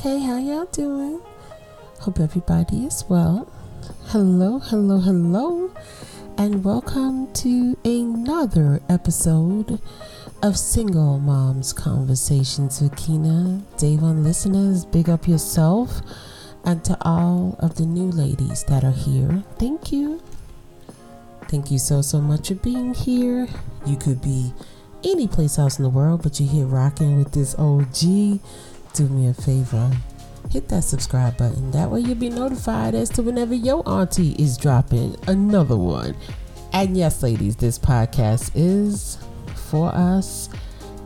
Okay, how y'all doing? Hope everybody is well. Hello, hello, hello, and welcome to another episode of Single Moms Conversations with Keyna. Day one listeners, big up yourself, and to all of the new ladies that are here, thank you. Thank you so, so much for being here. You could be any place else in the world, but you're here rocking with this OG do me a favor hit that subscribe button. That way you'll be notified as to whenever your auntie is dropping another one. And yes, ladies, this podcast is for us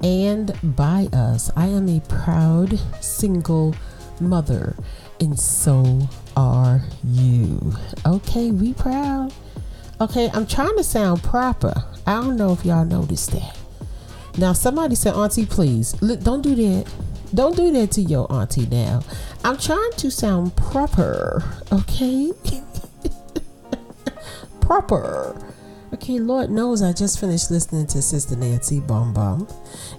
and by us. I am a proud single mother, and so are you. Okay, we proud. Okay, I'm trying to sound proper. I don't know if y'all noticed that. Now, somebody said, Auntie, please, look, don't do that. Don't do that to your auntie now. I'm trying to sound proper, okay? proper. Okay, Lord knows I just finished listening to Sister Nancy Bum Bum.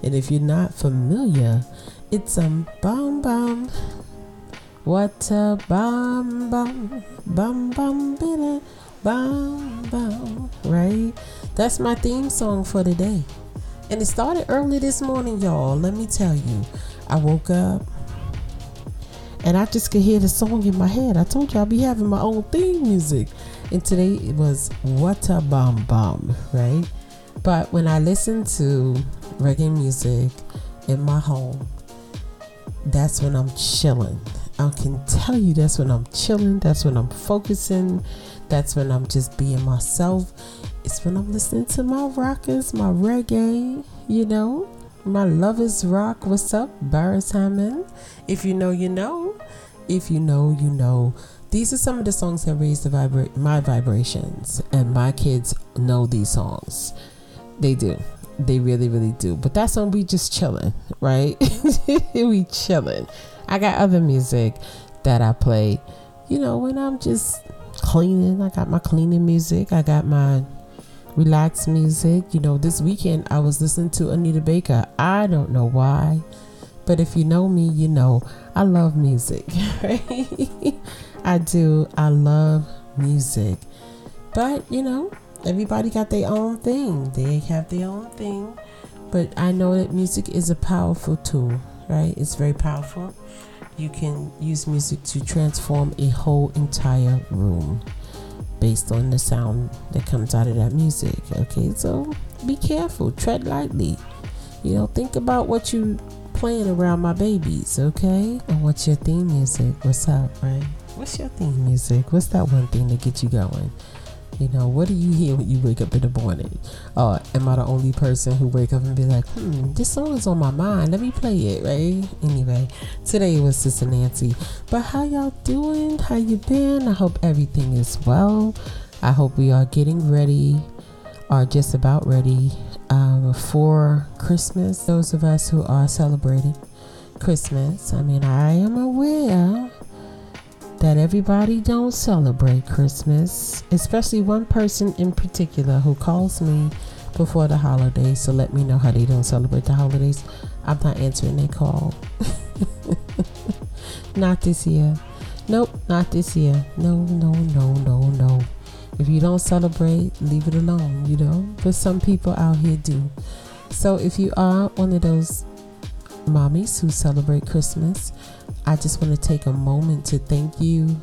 And if you're not familiar, it's um bum bum. What a bum bum bum bum bum bum bum right? That's my theme song for today. And it started early this morning, y'all. Let me tell you. I woke up and I just could hear the song in my head. I told you I'll be having my own theme music. And today it was What a Bomb Bomb, right? But when I listen to reggae music in my home, that's when I'm chilling. I can tell you that's when I'm chilling, that's when I'm focusing, that's when I'm just being myself. It's when I'm listening to my rockers, my reggae, you know, my lovers rock. What's up, Beres Hammond? If you know, you know. If you know, you know. These are some of the songs that raise the vibra- my vibrations, and my kids know these songs. They do. They really, really do. But that's when we just chilling, right? we chilling. I got other music that I play, you know, when I'm just cleaning. I got my cleaning music. I got my relaxed music. You know, this weekend I was listening to Anita Baker. I don't know why, but if you know me, you know I love music. I do. I love music. But, you know, everybody got their own thing. They have their own thing. But I know that music is a powerful tool, right? It's very powerful. You can use music to transform a whole entire room based on the sound that comes out of that music. Okay, so be careful, tread lightly. You know, think about what you playing around my babies, okay? And what's your theme music? What's up, right? What's your theme music? What's that one thing that gets you going? You know, what do you hear when you wake up in the morning? Uh, am I the only person who wake up and be like, hmm, this song is on my mind. Let me play it, right? Anyway, today was Sister Nancy. But how y'all doing? How you been? I hope everything is well. I hope we are getting ready, are just about ready um, for Christmas. Those of us who are celebrating Christmas. I mean, I am aware that everybody don't celebrate Christmas, especially one person in particular who calls me before the holidays to let me know how they don't celebrate the holidays. I'm not answering their call. not this year. Nope, not this year. No, no, no, no, no. If you don't celebrate, leave it alone, you know? But some people out here do. So if you are one of those mommies who celebrate Christmas, I just want to take a moment to thank you.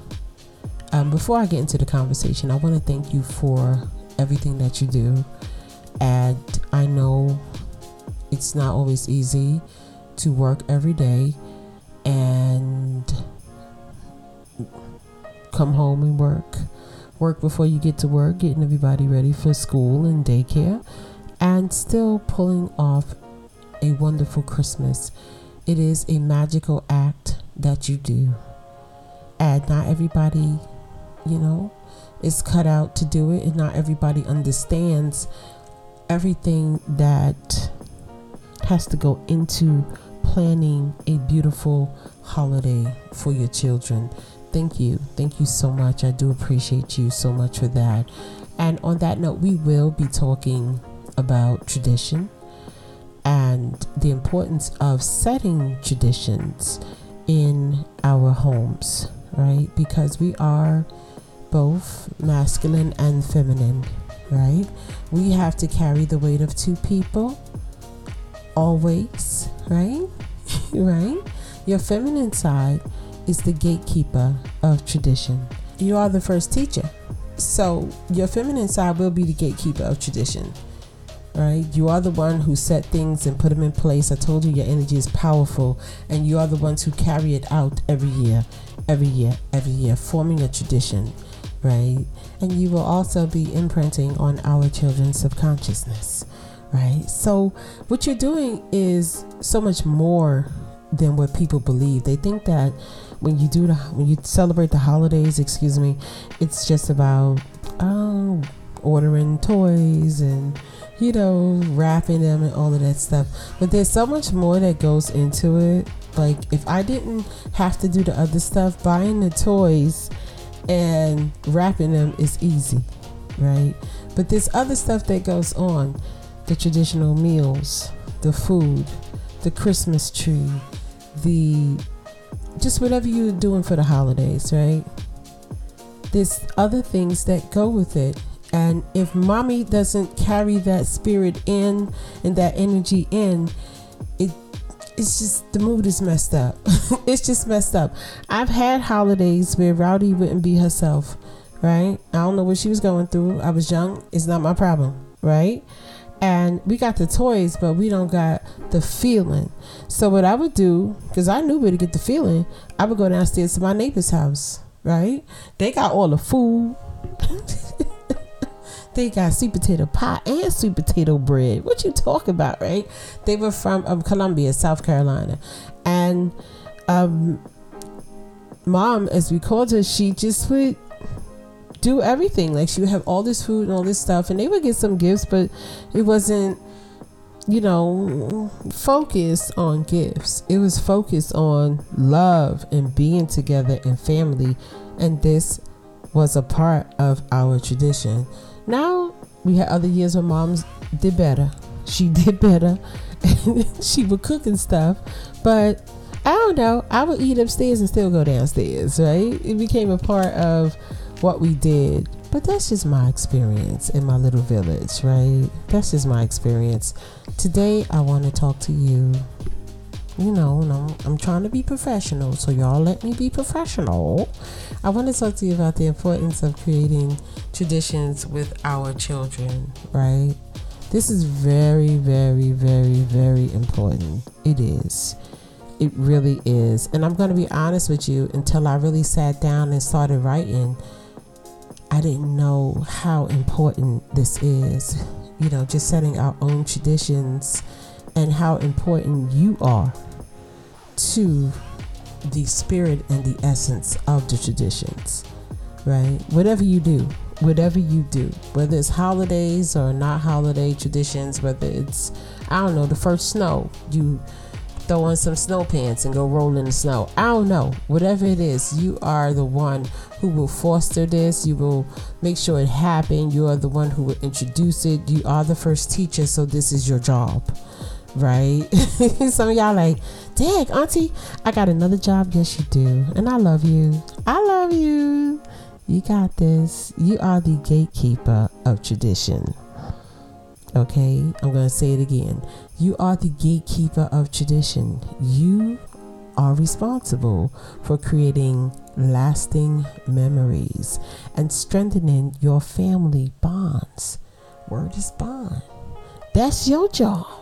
Um, before I get into the conversation, I want to thank you for everything that you do. And I know it's not always easy to work every day and come home and work. Work before you get to work, getting everybody ready for school and daycare, and still pulling off a wonderful Christmas. It is a magical act that you do. And not everybody, you know, is cut out to do it, and not everybody understands everything that has to go into planning a beautiful holiday for your children. Thank you. Thank you so much. I do appreciate you so much for that. And on that note, we will be talking about tradition and the importance of setting traditions in our homes, right? Because we are both masculine and feminine, right? We have to carry the weight of two people always, right? right? Your feminine side is the gatekeeper of tradition. You are the first teacher. So your feminine side will be the gatekeeper of tradition. Right? You are the one who set things and put them in place. I told you your energy is powerful and you are the ones who carry it out every year, every year, every year, forming a tradition, right? And you will also be imprinting on our children's subconsciousness, right? So what you're doing is so much more than what people believe. They think that when you do the when you celebrate the holidays, excuse me, it's just about um, ordering toys and you know wrapping them and all of that stuff. But there's so much more that goes into it. Like if I didn't have to do the other stuff, buying the toys and wrapping them is easy, right? But there's other stuff that goes on, the traditional meals, the food, the Christmas tree, the just whatever you're doing for the holidays, right? There's other things that go with it. And if mommy doesn't carry that spirit in and that energy in, it it's just the mood is messed up. it's just messed up. I've had holidays where Rowdy wouldn't be herself, right? I don't know what she was going through. I was young. It's not my problem, right? and we got the toys, but we don't got the feeling. So what I would do, because I knew where to get the feeling, I would go downstairs to my neighbor's house. Right? They got all the food. they got sweet potato pie and sweet potato bread. What you talk about, right? They were from um, Columbia, South Carolina, and um, mom, as we called her, she just would do everything. Like she would have all this food and all this stuff, and they would get some gifts, but it wasn't, you know, focused on gifts. It was focused on love and being together and family, and this was a part of our tradition. Now we had other years where moms did better. She did better. she would cook and stuff, but I don't know. I would eat upstairs and still go downstairs, right? It became a part of what we did. But that's just my experience in my little village, right? That's just my experience. Today, I want to talk to you. You know, I'm, I'm trying to be professional, so y'all let me be professional. I want to talk to you about the importance of creating traditions with our children, right? This is very, very, very, very important. It is. It really is. And I'm going to be honest with you until I really sat down and started writing I didn't know how important this is. You know, just setting our own traditions and how important you are to the spirit and the essence of the traditions, right? Whatever you do, whatever you do, whether it's holidays or not holiday traditions, whether it's, I don't know, the first snow, you throw on some snow pants and go roll in the snow. I don't know. Whatever it is, you are the one who will foster this. You will make sure it happen. You are the one who will introduce it. You are the first teacher, so this is your job. Right? Some of y'all like, dang, auntie, I got another job. Yes, you do. And I love you. I love you. You got this. You are the gatekeeper of tradition. Okay, I'm going to say it again. You are the gatekeeper of tradition. You are responsible for creating lasting memories and strengthening your family bonds. Word is bond. That's your job.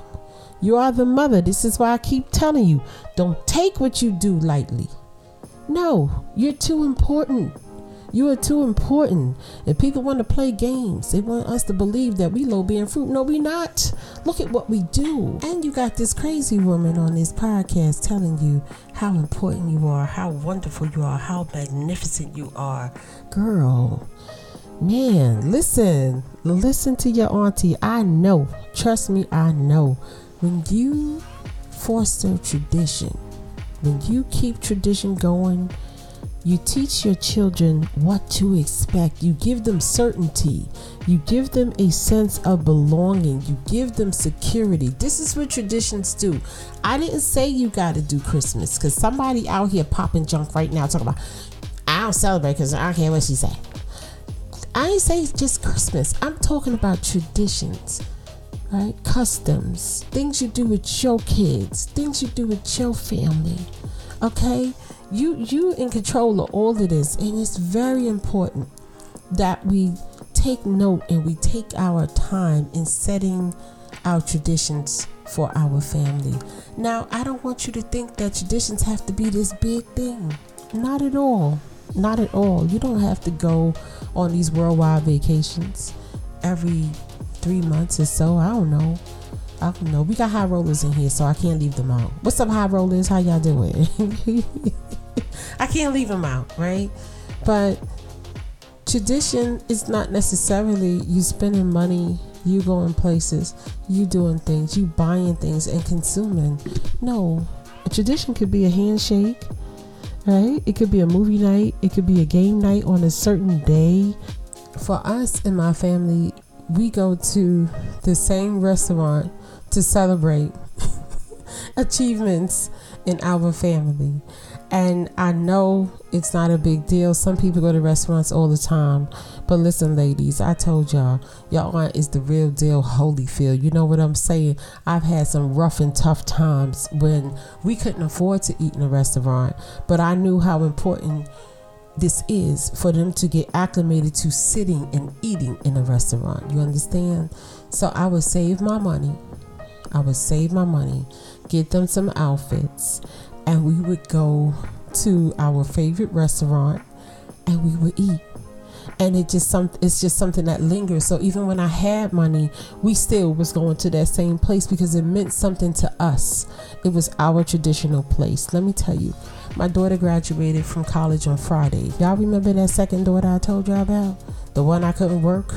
You are the mother. This is why I keep telling you don't take what you do lightly. No, you're too important. You are too important. And people want to play games. They want us to believe that we low being fruit. No, we not. Look at what we do. And you got this crazy woman on this podcast telling you how important you are, how wonderful you are, how magnificent you are. Girl, man, listen. Listen to your auntie. I know. Trust me, I know. When you foster tradition, when you keep tradition going, You teach your children what to expect. You give them certainty. You give them a sense of belonging. You give them security. This is what traditions do. I didn't say you got to do Christmas because somebody out here popping junk right now talking about, I don't celebrate because I don't care what she say. I ain't say it's just Christmas. I'm talking about traditions, right? Customs, things you do with your kids, things you do with your family. Okay? You you in control of all of this, and it's very important that we take note and we take our time in setting our traditions for our family. Now, I don't want you to think that traditions have to be this big thing. Not at all. Not at all. You don't have to go on these worldwide vacations every three months or so. I don't know. I don't know. We got high rollers in here, so I can't leave them out. What's up, high rollers? How y'all doing? I can't leave them out, right? But tradition is not necessarily you spending money, you going places, you doing things, you buying things and consuming. No, a tradition could be a handshake, right? It could be a movie night, it could be a game night on a certain day. For us and my family, we go to the same restaurant to celebrate achievements in our family. And I know it's not a big deal. Some people go to restaurants all the time. But listen, ladies, I told y'all, y'all aunt is the real deal Holyfield. You know what I'm saying? I've had some rough and tough times when we couldn't afford to eat in a restaurant. But I knew how important this is for them to get acclimated to sitting and eating in a restaurant. You understand? So I would save my money. I would save my money, get them some outfits, and we would go to our favorite restaurant and we would eat and it just some it's just something that lingers. So even when i had money we still was going to that same place because it meant something to us. It was our traditional place. Let me tell you my daughter graduated from college on friday. Y'all remember that second daughter i told y'all about? The one i couldn't work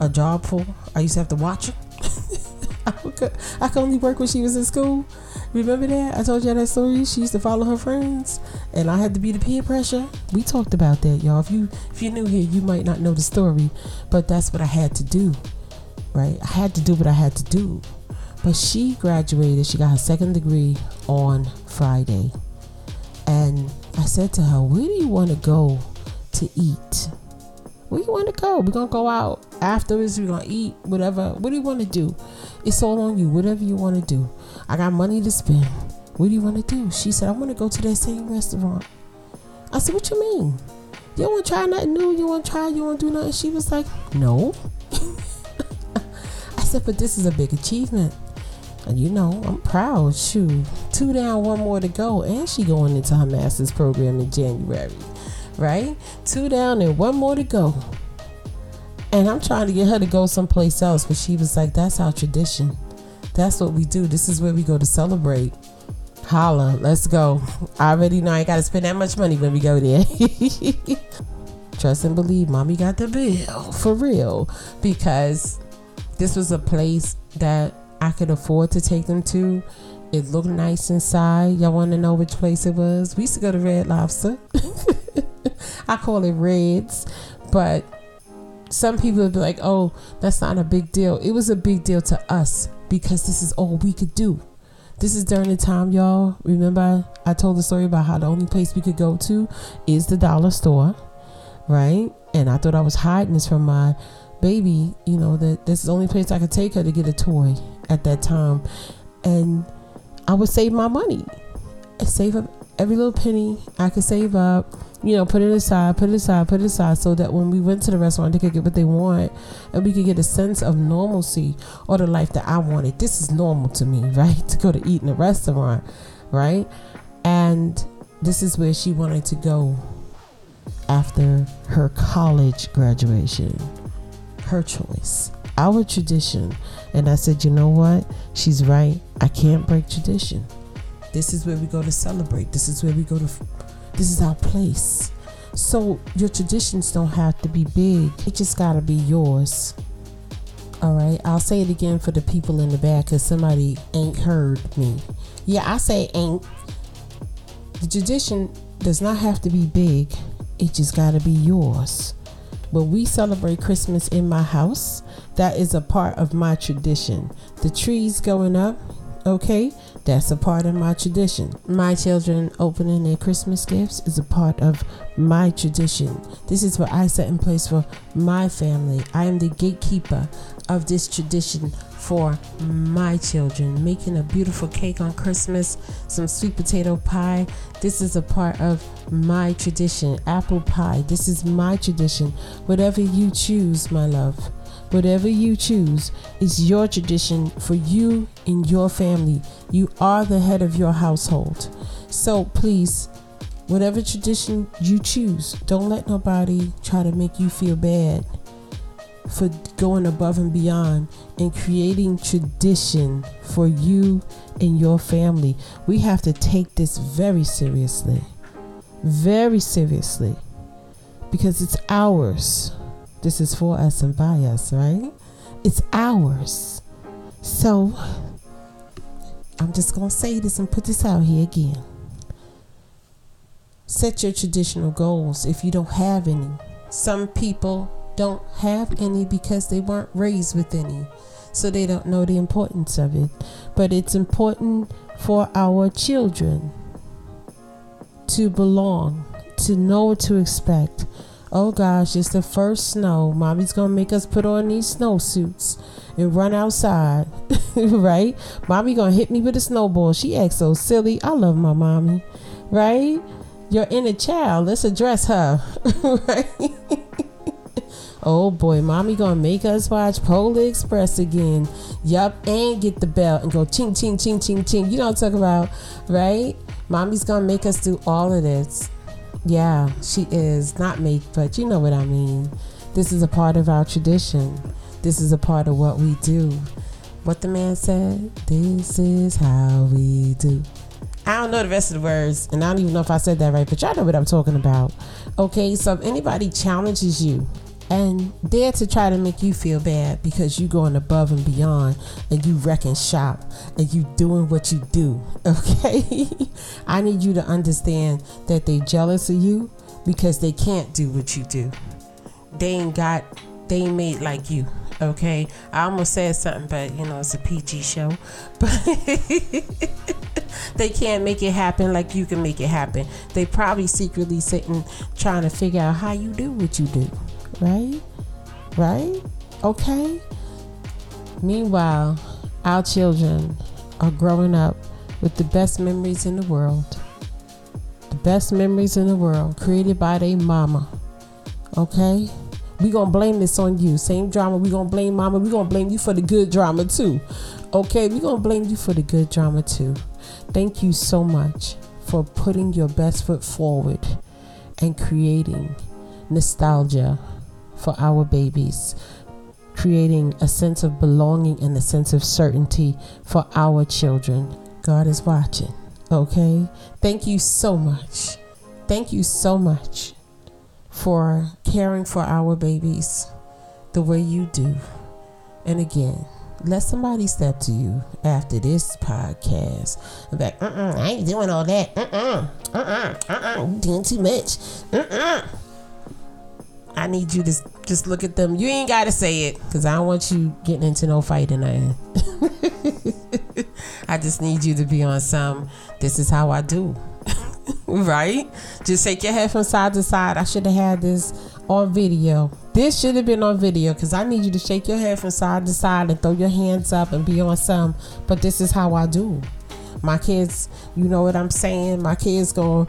a job for? I used to have to watch her I could, only work when she was in school Remember that? I told you that story. She used to follow her friends, and I had to be the peer pressure. We talked about that, y'all. If you if you're new here, you might not know the story, but that's what I had to do. Right? I had to do what I had to do. But she graduated. She got her second degree on Friday, and I said to her, "Where do you want to go to eat?" Where you want to go? We're gonna go out afterwards. We're gonna eat, whatever. What do you want to do? It's all on you. Whatever you want to do. I got money to spend. What do you want to do? She said, I want to go to that same restaurant. I said, What you mean? You want to try nothing new? You want to try? You want to do nothing? She was like, No. I said, But this is a big achievement. And you know, I'm proud. Shoot, two down, one more to go. And she going into her master's program in January. Right? Two down and one more to go. And I'm trying to get her to go someplace else, but she was like, That's our tradition. That's what we do. This is where we go to celebrate. Holla, let's go. I already know I ain't got to spend that much money when we go there. Trust and believe, mommy got the bill for real because this was a place that I could afford to take them to. It looked nice inside. Y'all want to know which place it was? We used to go to Red Lobster. I call it Reds, but some people would be like, oh, that's not a big deal. It was a big deal to us because this is all we could do. This is during the time, y'all. Remember, I told the story about how the only place we could go to is the dollar store, right? And I thought I was hiding this from my baby, you know, that this is the only place I could take her to get a toy at that time. And I would save my money. I save up every little penny I could save up you know, put it aside, put it aside, put it aside, so that when we went to the restaurant, they could get what they want, and we could get a sense of normalcy or the life that I wanted. This is normal to me, right? To go to eat in a restaurant, right? And this is where she wanted to go after her college graduation. Her choice, our tradition. And I said, you know what? She's right. I can't break tradition. This is where we go to celebrate. This is where we go to this is our place. So your traditions don't have to be big. It just gotta be yours. All right. I'll say it again for the people in the back because somebody ain't heard me. Yeah, I say ain't. The tradition does not have to be big, it just got to be yours. When we celebrate Christmas in my house, that is a part of my tradition. The trees going up, okay, that's a part of my tradition. My children opening their Christmas gifts is a part of my tradition. This is what I set in place for my family. I am the gatekeeper of this tradition for my children. Making a beautiful cake on Christmas, some sweet potato pie. This is a part of my tradition. Apple pie. This is my tradition. Whatever you choose, my love. Whatever you choose is your tradition for you and your family. You are the head of your household. So please, whatever tradition you choose, don't let nobody try to make you feel bad for going above and beyond and creating tradition for you and your family. We have to take this very seriously. Very seriously. Because it's ours. This is for us and by us, right? It's ours. So, I'm just going to say this and put this out here again. Set your traditional goals if you don't have any. Some people don't have any because they weren't raised with any. So they don't know the importance of it. But it's important for our children to belong, to know what to expect, oh gosh, it's the first snow. Mommy's gonna make us put on these snowsuits and run outside, right? Mommy gonna hit me with a snowball. She acts so silly. I love my mommy, right? Your inner child. Let's address her, right? Oh boy, mommy gonna make us watch Polar Express again. Yup, and get the belt and go ching ching ching ching ching. You know what I'm talking about, right? Mommy's gonna make us do all of this. Yeah, she is. Not me, but you know what I mean. This is a part of our tradition. This is a part of what we do. What the man said, this is how we do. I don't know the rest of the words, and I don't even know if I said that right, but y'all know what I'm talking about. Okay, so if anybody challenges you and dare to try to make you feel bad because you going above and beyond and you wrecking shop and you doing what you do okay? I need you to understand that they jealous of you because they can't do what you do. They ain't got they ain't made like you okay? I almost said something but you know it's a pg show. But they can't make it happen like you can make it happen. They probably secretly sitting trying to figure out how you do what you do right? Right? Okay? Meanwhile, our children are growing up with the best memories in the world. The best memories in the world created by their mama. Okay? We gonna blame this on you. Same drama. We gonna blame mama. We gonna blame you for the good drama too. Okay? We gonna blame you for the good drama too. Thank you so much for putting your best foot forward and creating nostalgia for our babies, creating a sense of belonging and a sense of certainty for our children. God is watching, okay? Thank you so much. Thank you so much for caring for our babies the way you do. And again, let somebody step to you after this podcast be like, uh-uh, I ain't doing all that. Uh-uh, uh-uh, uh-uh, doing too much. Uh-uh. I need you to just look at them. You ain't got to say it because I don't want you getting into no fight. I just need you to be on some, this is how I do. right? Just shake your head from side to side. I should have had this on video. This should have been on video because I need you to shake your head from side to side and throw your hands up and be on some. But this is how I do. My kids, you know what I'm saying? My kids going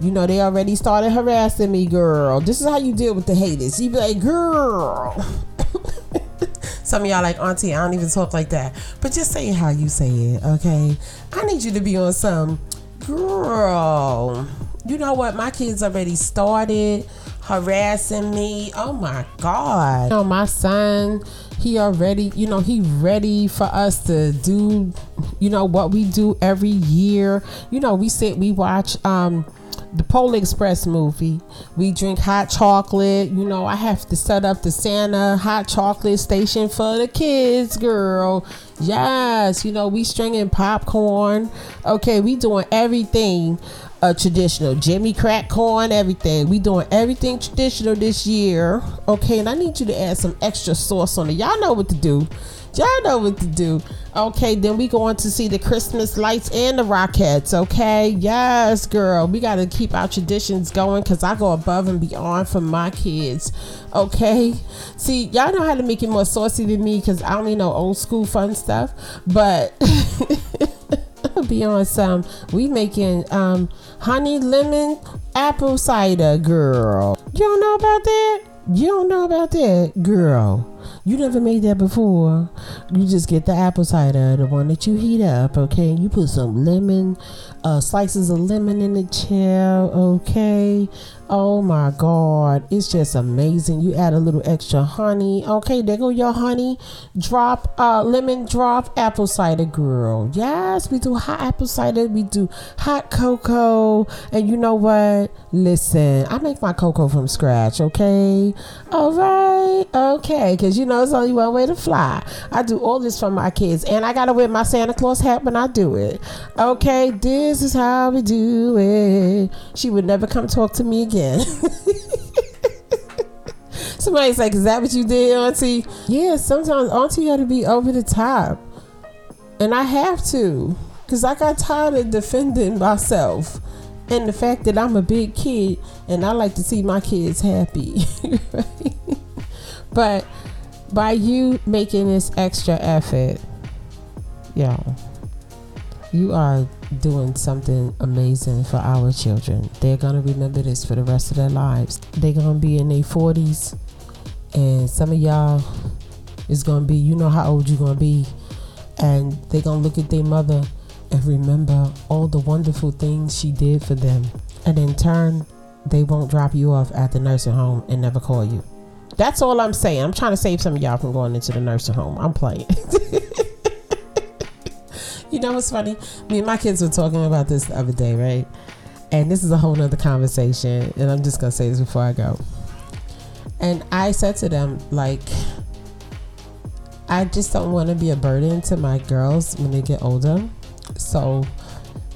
you know, they already started harassing me, girl. This is how you deal with the haters. You be like, girl. Some of y'all like, Auntie, I don't even talk like that. But just say it how you say it, okay? I need you to be on some, girl. You know what? My kids already started harassing me. Oh my God. You know, my son, he already, you know, he ready for us to do, you know, what we do every year. You know, we sit, we watch, um, the Polar Express movie. We drink hot chocolate. You know, I have to set up the Santa hot chocolate station for the kids, girl. Yes, you know, we stringing popcorn. Okay, we doing everything traditional. Jimmy crack corn, everything. We doing everything traditional this year. Okay, and I need you to add some extra sauce on it. Y'all know what to do. Y'all know what to do. Okay, then we going to see the Christmas lights and the Rockettes. Okay, yes, girl, we got to keep our traditions going because I go above and beyond for my kids. Okay, see, y'all know how to make it more saucy than me because I only know old school fun stuff, but. be on some we making um honey lemon apple cider girl you don't know about that you don't know about that girl you never made that before. You just get the apple cider, the one that you heat up, okay? You put some lemon, uh, slices of lemon in the chair, okay? Oh my God, it's just amazing. You add a little extra honey. Okay, there go your honey. Drop, uh, lemon drop apple cider, girl. Yes, we do hot apple cider. We do hot cocoa. And you know what? Listen, I make my cocoa from scratch, okay? All right, okay, because you know it's only one way to fly. I do all this for my kids, and I gotta wear my Santa Claus hat when I do it. Okay, this is how we do it. She would never come talk to me again. Somebody's like, "Is that what you did, Auntie?" Yeah, sometimes Auntie got to be over the top, and I have to, cause I got tired of defending myself and the fact that I'm a big kid and I like to see my kids happy. But by you making this extra effort, y'all, you are doing something amazing for our children. They're going to remember this for the rest of their lives. They're going to be in their 40s, and some of y'all is going to be, you know how old you're going to be, and they're going to look at their mother and remember all the wonderful things she did for them. And in turn, they won't drop you off at the nursing home and never call you. That's all I'm saying. I'm trying to save some of y'all from going into the nursing home. I'm playing. you know what's funny? Me and my kids were talking about this the other day, right? And this is a whole nother conversation. And I'm just gonna say this before I go. And I said to them, like, I just don't want to be a burden to my girls when they get older. So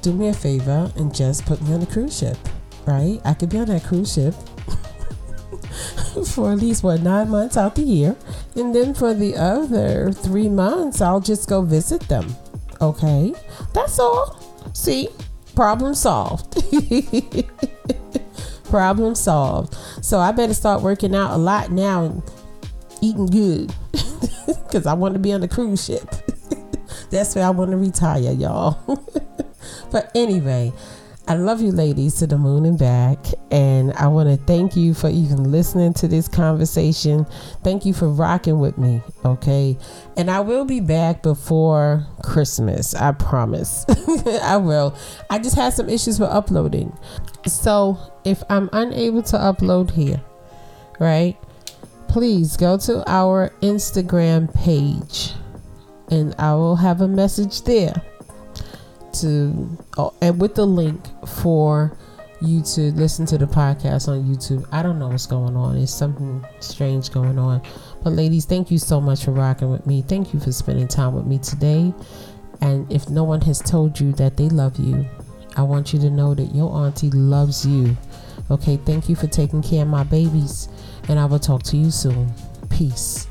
do me a favor and just put me on a cruise ship, right? I could be on that cruise ship for at least what nine months out the year, and then for the other three months, I'll just go visit them. Okay, that's all. See, problem solved. problem solved. So I better start working out a lot now and eating good because I want to be on the cruise ship. that's where I want to retire, y'all. but anyway, I love you, ladies, to the moon and back. And I want to thank you for even listening to this conversation. Thank you for rocking with me. Okay. And I will be back before Christmas. I promise. I will. I just had some issues with uploading. So if I'm unable to upload here, right, please go to our Instagram page and I will have a message there to oh, and with the link for you to listen to the podcast on YouTube. I don't know what's going on. It's something strange going on. But ladies, thank you so much for rocking with me. Thank you for spending time with me today. And if no one has told you that they love you, I want you to know that your auntie loves you. Okay, thank you for taking care of my babies. And I will talk to you soon. Peace.